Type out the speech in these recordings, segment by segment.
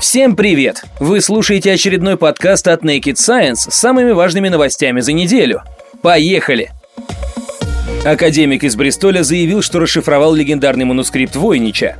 Всем привет! Вы слушаете очередной подкаст от Naked Science с самыми важными новостями за неделю. Поехали! Академик из Бристоля заявил, что расшифровал легендарный манускрипт Войнича.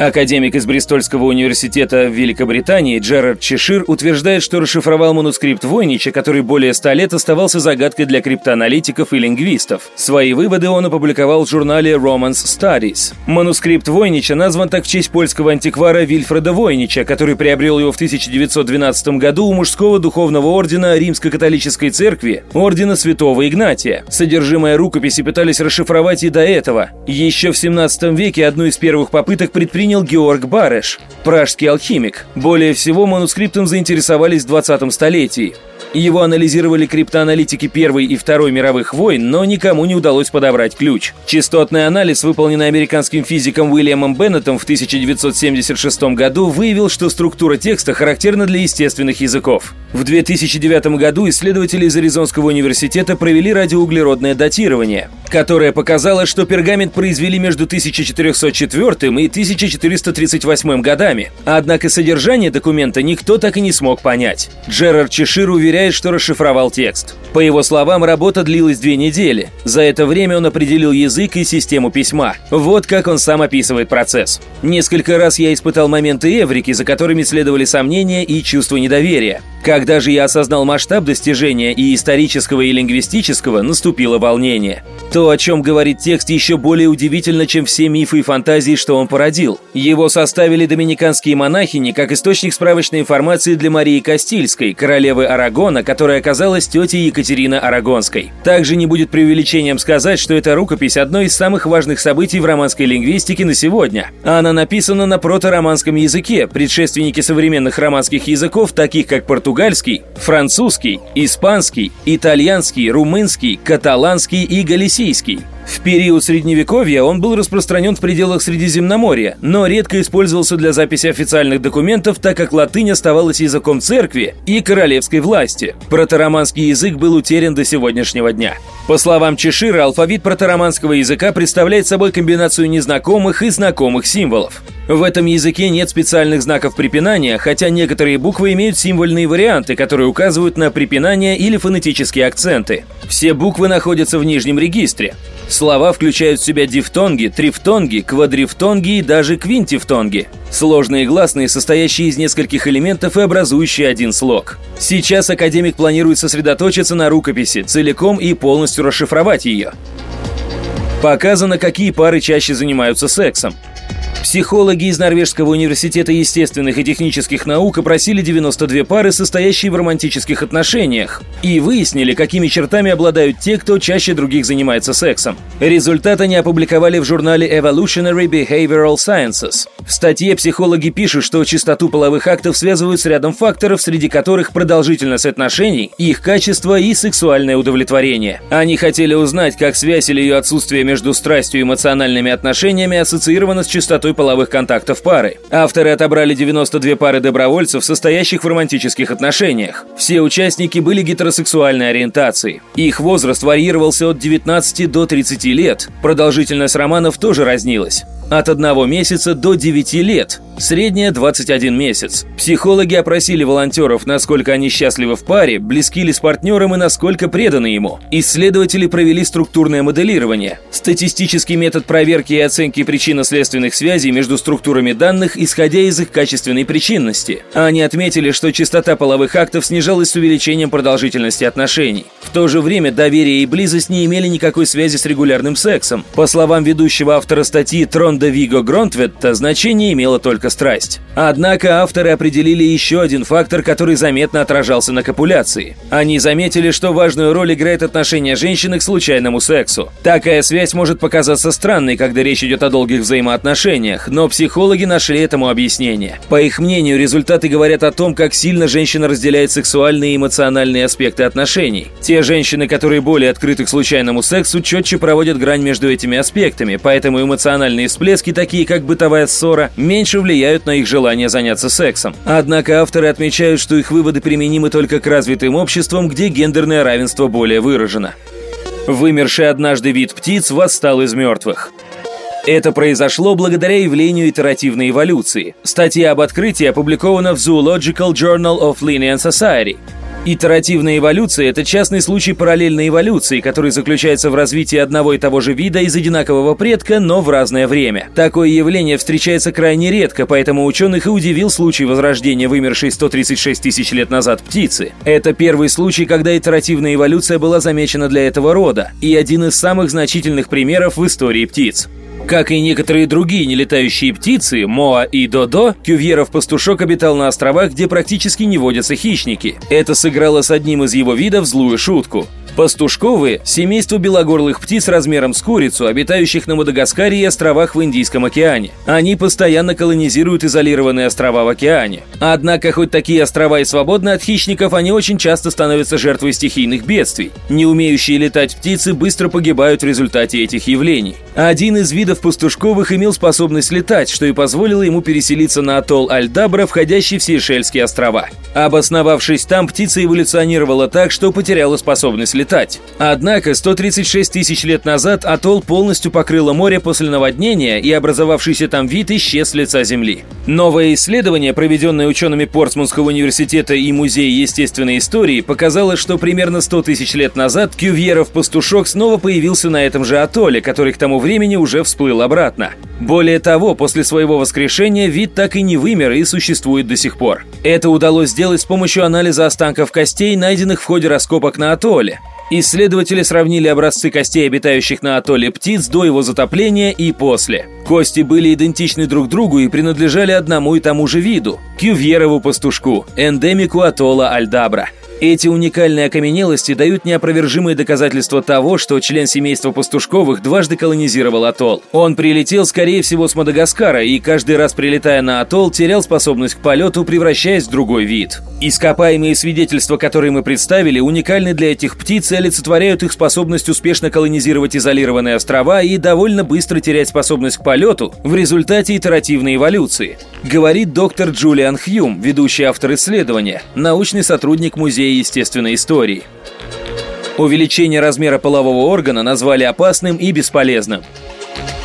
Академик из Бристольского университета в Великобритании Джерард Чешир утверждает, что расшифровал манускрипт Войнича, который более ста лет оставался загадкой для криптоаналитиков и лингвистов. Свои выводы он опубликовал в журнале Romance Studies. Манускрипт Войнича назван так в честь польского антиквара Вильфреда Войнича, который приобрел его в 1912 году у мужского духовного ордена Римско-католической церкви, ордена Святого Игнатия. Содержимое рукописи пытались расшифровать и до этого. Еще в 17 веке одну из первых попыток предприняли принял Георг Бареш, пражский алхимик. Более всего манускриптом заинтересовались в 20 столетии. Его анализировали криптоаналитики Первой и Второй мировых войн, но никому не удалось подобрать ключ. Частотный анализ, выполненный американским физиком Уильямом Беннетом в 1976 году, выявил, что структура текста характерна для естественных языков. В 2009 году исследователи из Аризонского университета провели радиоуглеродное датирование, которое показало, что пергамент произвели между 1404 и 1438 годами. Однако содержание документа никто так и не смог понять. Джерард Чешир уверяет, что расшифровал текст. По его словам, работа длилась две недели. За это время он определил язык и систему письма. Вот как он сам описывает процесс. Несколько раз я испытал моменты эврики, за которыми следовали сомнения и чувство недоверия. Когда же я осознал масштаб достижения и исторического, и лингвистического, наступило волнение. То, о чем говорит текст, еще более удивительно, чем все мифы и фантазии, что он породил. Его составили доминиканские монахини как источник справочной информации для Марии Кастильской, королевы Арагона, которая оказалась тетей Екатерины Арагонской. Также не будет преувеличением сказать, что эта рукопись – одно из самых важных событий в романской лингвистике на сегодня. Она написана на протороманском языке, предшественники современных романских языков, таких как португальский, португальский, французский, испанский, итальянский, румынский, каталанский и галисийский. В период Средневековья он был распространен в пределах Средиземноморья, но редко использовался для записи официальных документов, так как латынь оставалась языком церкви и королевской власти. Протароманский язык был утерян до сегодняшнего дня. По словам Чешира, алфавит протароманского языка представляет собой комбинацию незнакомых и знакомых символов. В этом языке нет специальных знаков препинания, хотя некоторые буквы имеют символьные варианты, которые указывают на препинание или фонетические акценты. Все буквы находятся в нижнем регистре. Слова включают в себя дифтонги, трифтонги, квадрифтонги и даже квинтифтонги. Сложные гласные, состоящие из нескольких элементов и образующие один слог. Сейчас академик планирует сосредоточиться на рукописи, целиком и полностью расшифровать ее. Показано, какие пары чаще занимаются сексом. Психологи из Норвежского университета естественных и технических наук опросили 92 пары, состоящие в романтических отношениях, и выяснили, какими чертами обладают те, кто чаще других занимается сексом. Результат они опубликовали в журнале Evolutionary Behavioral Sciences. В статье психологи пишут, что частоту половых актов связывают с рядом факторов, среди которых продолжительность отношений, их качество и сексуальное удовлетворение. Они хотели узнать, как связь или ее отсутствие между страстью и эмоциональными отношениями ассоциирована с частотой половых контактов пары. Авторы отобрали 92 пары добровольцев, состоящих в романтических отношениях. Все участники были гетеросексуальной ориентации. Их возраст варьировался от 19 до 30 лет. Продолжительность романов тоже разнилась от одного месяца до 9 лет, средняя 21 месяц. Психологи опросили волонтеров, насколько они счастливы в паре, близки ли с партнером и насколько преданы ему. Исследователи провели структурное моделирование, статистический метод проверки и оценки причинно-следственных связей между структурами данных, исходя из их качественной причинности. Они отметили, что частота половых актов снижалась с увеличением продолжительности отношений. В то же время доверие и близость не имели никакой связи с регулярным сексом. По словам ведущего автора статьи Трон Ронда Виго Гронтветта значение имела только страсть. Однако авторы определили еще один фактор, который заметно отражался на копуляции. Они заметили, что важную роль играет отношение женщины к случайному сексу. Такая связь может показаться странной, когда речь идет о долгих взаимоотношениях, но психологи нашли этому объяснение. По их мнению, результаты говорят о том, как сильно женщина разделяет сексуальные и эмоциональные аспекты отношений. Те женщины, которые более открыты к случайному сексу, четче проводят грань между этими аспектами, поэтому эмоциональные всплески всплески, такие как бытовая ссора, меньше влияют на их желание заняться сексом. Однако авторы отмечают, что их выводы применимы только к развитым обществам, где гендерное равенство более выражено. Вымерший однажды вид птиц восстал из мертвых. Это произошло благодаря явлению итеративной эволюции. Статья об открытии опубликована в Zoological Journal of Linnean Society. Итеративная эволюция – это частный случай параллельной эволюции, который заключается в развитии одного и того же вида из одинакового предка, но в разное время. Такое явление встречается крайне редко, поэтому ученых и удивил случай возрождения вымершей 136 тысяч лет назад птицы. Это первый случай, когда итеративная эволюция была замечена для этого рода, и один из самых значительных примеров в истории птиц. Как и некоторые другие нелетающие птицы, Моа и Додо, Кювьеров-пастушок обитал на островах, где практически не водятся хищники. Это сыграло с одним из его видов злую шутку. Пастушковые – семейство белогорлых птиц размером с курицу, обитающих на Мадагаскаре и островах в Индийском океане. Они постоянно колонизируют изолированные острова в океане. Однако, хоть такие острова и свободны от хищников, они очень часто становятся жертвой стихийных бедствий. Не умеющие летать птицы быстро погибают в результате этих явлений. Один из видов пастушковых имел способность летать, что и позволило ему переселиться на атолл Альдабра, входящий в Сейшельские острова. Обосновавшись там, птица эволюционировала так, что потеряла способность летать. Однако 136 тысяч лет назад атолл полностью покрыло море после наводнения, и образовавшийся там вид исчез с лица Земли. Новое исследование, проведенное учеными Портсмутского университета и Музея естественной истории, показало, что примерно 100 тысяч лет назад Кювьеров-пастушок снова появился на этом же атолле, который к тому времени уже всплыл обратно. Более того, после своего воскрешения вид так и не вымер и существует до сих пор. Это удалось сделать с помощью анализа останков костей, найденных в ходе раскопок на атолле. Исследователи сравнили образцы костей обитающих на атолле птиц до его затопления и после. Кости были идентичны друг другу и принадлежали одному и тому же виду – кювьерову пастушку, эндемику атолла Альдабра. Эти уникальные окаменелости дают неопровержимые доказательства того, что член семейства пастушковых дважды колонизировал атолл. Он прилетел, скорее всего, с Мадагаскара, и каждый раз прилетая на атолл, терял способность к полету, превращаясь в другой вид. Ископаемые свидетельства, которые мы представили, уникальны для этих птиц и олицетворяют их способность успешно колонизировать изолированные острова и довольно быстро терять способность к полету в результате итеративной эволюции. Говорит доктор Джулиан Хьюм, ведущий автор исследования, научный сотрудник Музея естественной истории. Увеличение размера полового органа назвали опасным и бесполезным.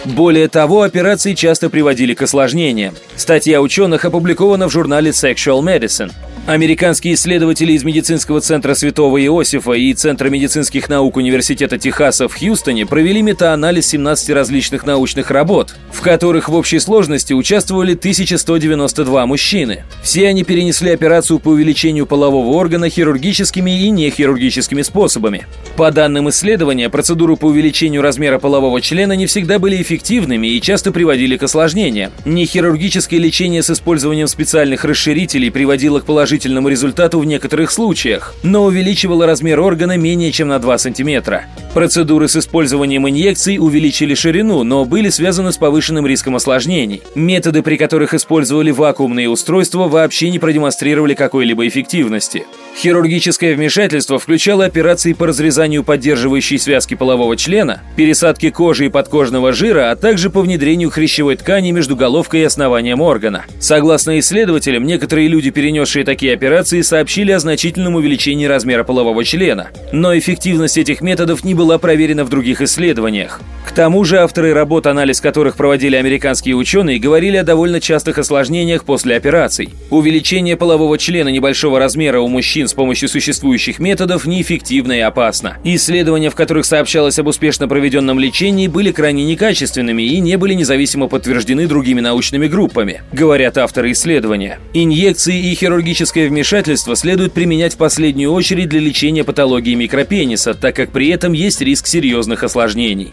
Более того, операции часто приводили к осложнениям. Статья ученых опубликована в журнале Sexual Medicine. Американские исследователи из медицинского центра Святого Иосифа и Центра медицинских наук Университета Техаса в Хьюстоне провели метаанализ 17 различных научных работ, в которых в общей сложности участвовали 1192 мужчины. Все они перенесли операцию по увеличению полового органа хирургическими и нехирургическими способами. По данным исследования, процедуры по увеличению размера полового члена не всегда были эффективными и часто приводили к осложнениям. Нехирургическое лечение с использованием специальных расширителей приводило к положительным положительному результату в некоторых случаях, но увеличивала размер органа менее чем на 2 см. Процедуры с использованием инъекций увеличили ширину, но были связаны с повышенным риском осложнений. Методы, при которых использовали вакуумные устройства, вообще не продемонстрировали какой-либо эффективности. Хирургическое вмешательство включало операции по разрезанию поддерживающей связки полового члена, пересадке кожи и подкожного жира, а также по внедрению хрящевой ткани между головкой и основанием органа. Согласно исследователям, некоторые люди, перенесшие такие операции, сообщили о значительном увеличении размера полового члена. Но эффективность этих методов не была проверена в других исследованиях. К тому же авторы работ, анализ которых проводили американские ученые, говорили о довольно частых осложнениях после операций. Увеличение полового члена небольшого размера у мужчин с помощью существующих методов неэффективно и опасно. Исследования, в которых сообщалось об успешно проведенном лечении, были крайне некачественными и не были независимо подтверждены другими научными группами, говорят авторы исследования. Инъекции и хирургическое вмешательство следует применять в последнюю очередь для лечения патологии микропениса, так как при этом есть риск серьезных осложнений.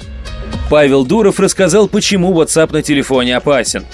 Павел Дуров рассказал, почему WhatsApp на телефоне опасен.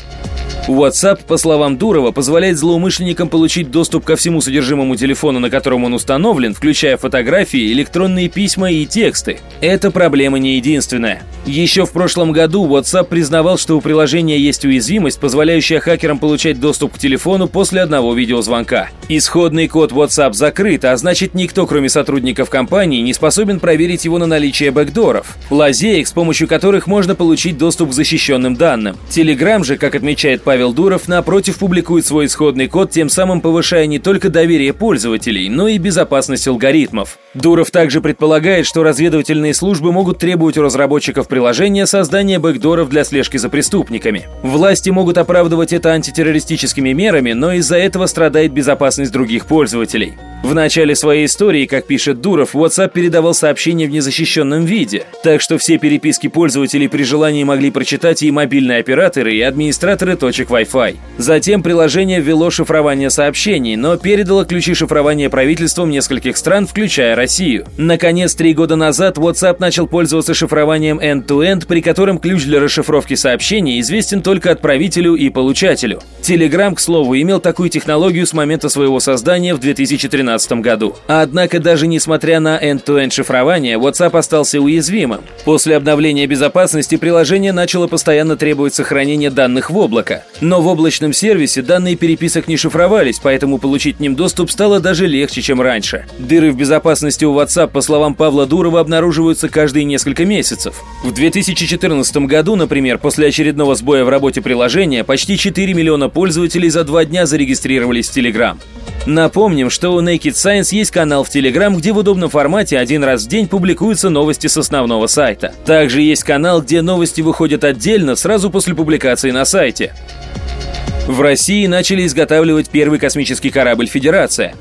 WhatsApp, по словам Дурова, позволяет злоумышленникам получить доступ ко всему содержимому телефона, на котором он установлен, включая фотографии, электронные письма и тексты. Эта проблема не единственная. Еще в прошлом году WhatsApp признавал, что у приложения есть уязвимость, позволяющая хакерам получать доступ к телефону после одного видеозвонка. Исходный код WhatsApp закрыт, а значит никто, кроме сотрудников компании, не способен проверить его на наличие бэкдоров, лазеек, с помощью которых можно получить доступ к защищенным данным. Telegram же, как отмечает Павел Дуров, напротив, публикует свой исходный код, тем самым повышая не только доверие пользователей, но и безопасность алгоритмов. Дуров также предполагает, что разведывательные службы могут требовать у разработчиков приложения создания бэкдоров для слежки за преступниками. Власти могут оправдывать это антитеррористическими мерами, но из-за этого страдает безопасность других пользователей. В начале своей истории, как пишет Дуров, WhatsApp передавал сообщения в незащищенном виде, так что все переписки пользователей при желании могли прочитать и мобильные операторы, и администраторы точек Wi-Fi. Затем приложение ввело шифрование сообщений, но передало ключи шифрования правительствам нескольких стран, включая Россию. Наконец, три года назад WhatsApp начал пользоваться шифрованием end-to-end, при котором ключ для расшифровки сообщений известен только отправителю и получателю. Telegram, к слову, имел такую технологию с момента своего создания в 2013 2012 году. Однако даже несмотря на end-to-end шифрование, WhatsApp остался уязвимым. После обновления безопасности приложение начало постоянно требовать сохранения данных в облако. Но в облачном сервисе данные переписок не шифровались, поэтому получить к ним доступ стало даже легче, чем раньше. Дыры в безопасности у WhatsApp, по словам Павла Дурова, обнаруживаются каждые несколько месяцев. В 2014 году, например, после очередного сбоя в работе приложения, почти 4 миллиона пользователей за два дня зарегистрировались в Telegram. Напомним, что у Naked Science есть канал в Telegram, где в удобном формате один раз в день публикуются новости с основного сайта. Также есть канал, где новости выходят отдельно сразу после публикации на сайте. В России начали изготавливать первый космический корабль «Федерация».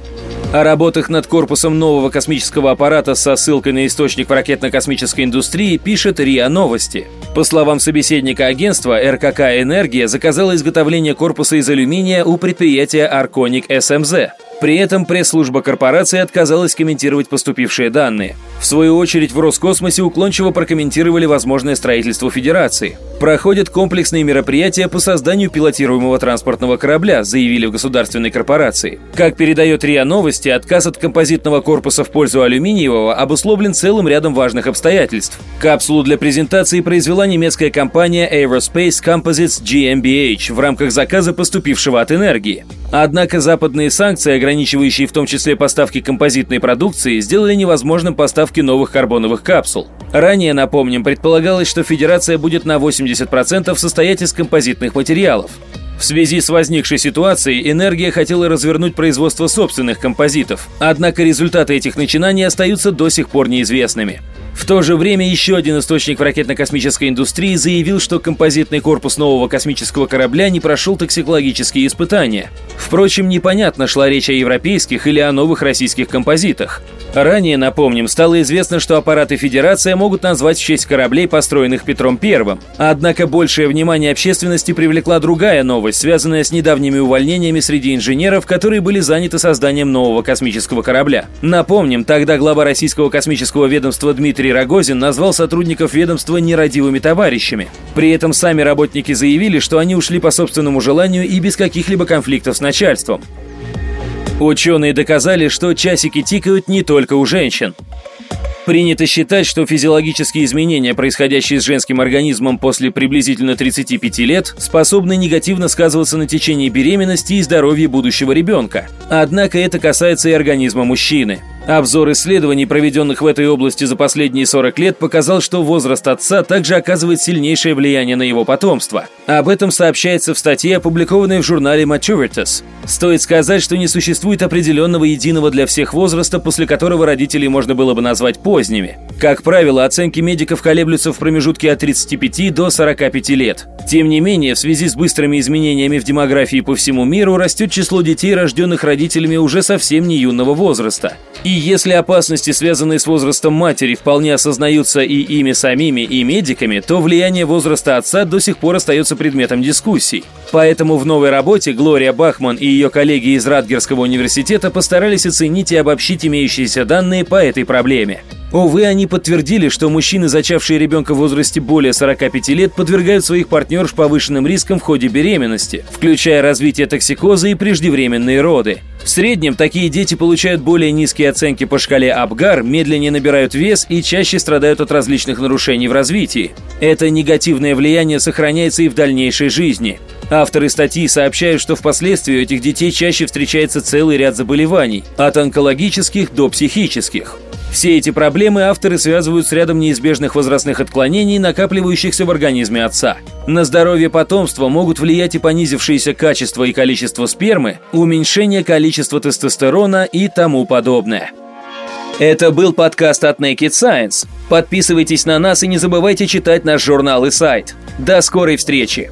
О работах над корпусом нового космического аппарата со ссылкой на источник в ракетно-космической индустрии пишет РИА Новости. По словам собеседника агентства, РКК «Энергия» заказала изготовление корпуса из алюминия у предприятия «Арконик СМЗ». При этом пресс-служба корпорации отказалась комментировать поступившие данные. В свою очередь в Роскосмосе уклончиво прокомментировали возможное строительство Федерации. Проходят комплексные мероприятия по созданию пилотируемого транспортного корабля, заявили в государственной корпорации. Как передает РИА Новости, отказ от композитного корпуса в пользу алюминиевого обусловлен целым рядом важных обстоятельств. Капсулу для презентации произвела немецкая компания Aerospace Composites GmbH в рамках заказа, поступившего от энергии. Однако западные санкции, ограничивающие в том числе поставки композитной продукции, сделали невозможным поставки новых карбоновых капсул. Ранее, напомним, предполагалось, что Федерация будет на 80% состоять из композитных материалов. В связи с возникшей ситуацией «Энергия» хотела развернуть производство собственных композитов, однако результаты этих начинаний остаются до сих пор неизвестными. В то же время еще один источник в ракетно-космической индустрии заявил, что композитный корпус нового космического корабля не прошел токсикологические испытания. Впрочем, непонятно, шла речь о европейских или о новых российских композитах. Ранее, напомним, стало известно, что аппараты Федерация могут назвать в честь кораблей, построенных Петром I. Однако большее внимание общественности привлекла другая новость, связанная с недавними увольнениями среди инженеров, которые были заняты созданием нового космического корабля. Напомним, тогда глава российского космического ведомства Дмитрий Рогозин назвал сотрудников ведомства нерадивыми товарищами. При этом сами работники заявили, что они ушли по собственному желанию и без каких-либо конфликтов с начальством. Ученые доказали, что часики тикают не только у женщин. Принято считать, что физиологические изменения, происходящие с женским организмом после приблизительно 35 лет, способны негативно сказываться на течении беременности и здоровье будущего ребенка. Однако это касается и организма мужчины. Обзор исследований, проведенных в этой области за последние 40 лет, показал, что возраст отца также оказывает сильнейшее влияние на его потомство. Об этом сообщается в статье, опубликованной в журнале Maturitas. Стоит сказать, что не существует определенного единого для всех возраста, после которого родителей можно было бы назвать поздними. Как правило, оценки медиков колеблются в промежутке от 35 до 45 лет. Тем не менее, в связи с быстрыми изменениями в демографии по всему миру растет число детей, рожденных родителями уже совсем не юного возраста. И если опасности, связанные с возрастом матери, вполне осознаются и ими самими, и медиками, то влияние возраста отца до сих пор остается предметом дискуссий. Поэтому в новой работе Глория Бахман и ее коллеги из Радгерского университета постарались оценить и обобщить имеющиеся данные по этой проблеме. Увы, они подтвердили, что мужчины, зачавшие ребенка в возрасте более 45 лет, подвергают своих партнерш повышенным рискам в ходе беременности, включая развитие токсикоза и преждевременные роды. В среднем такие дети получают более низкие оценки по шкале Абгар, медленнее набирают вес и чаще страдают от различных нарушений в развитии. Это негативное влияние сохраняется и в дальнейшей жизни. Авторы статьи сообщают, что впоследствии у этих детей чаще встречается целый ряд заболеваний, от онкологических до психических. Все эти проблемы авторы связывают с рядом неизбежных возрастных отклонений, накапливающихся в организме отца. На здоровье потомства могут влиять и понизившееся качество и количество спермы, уменьшение количества тестостерона и тому подобное. Это был подкаст от Naked Science. Подписывайтесь на нас и не забывайте читать наш журнал и сайт. До скорой встречи!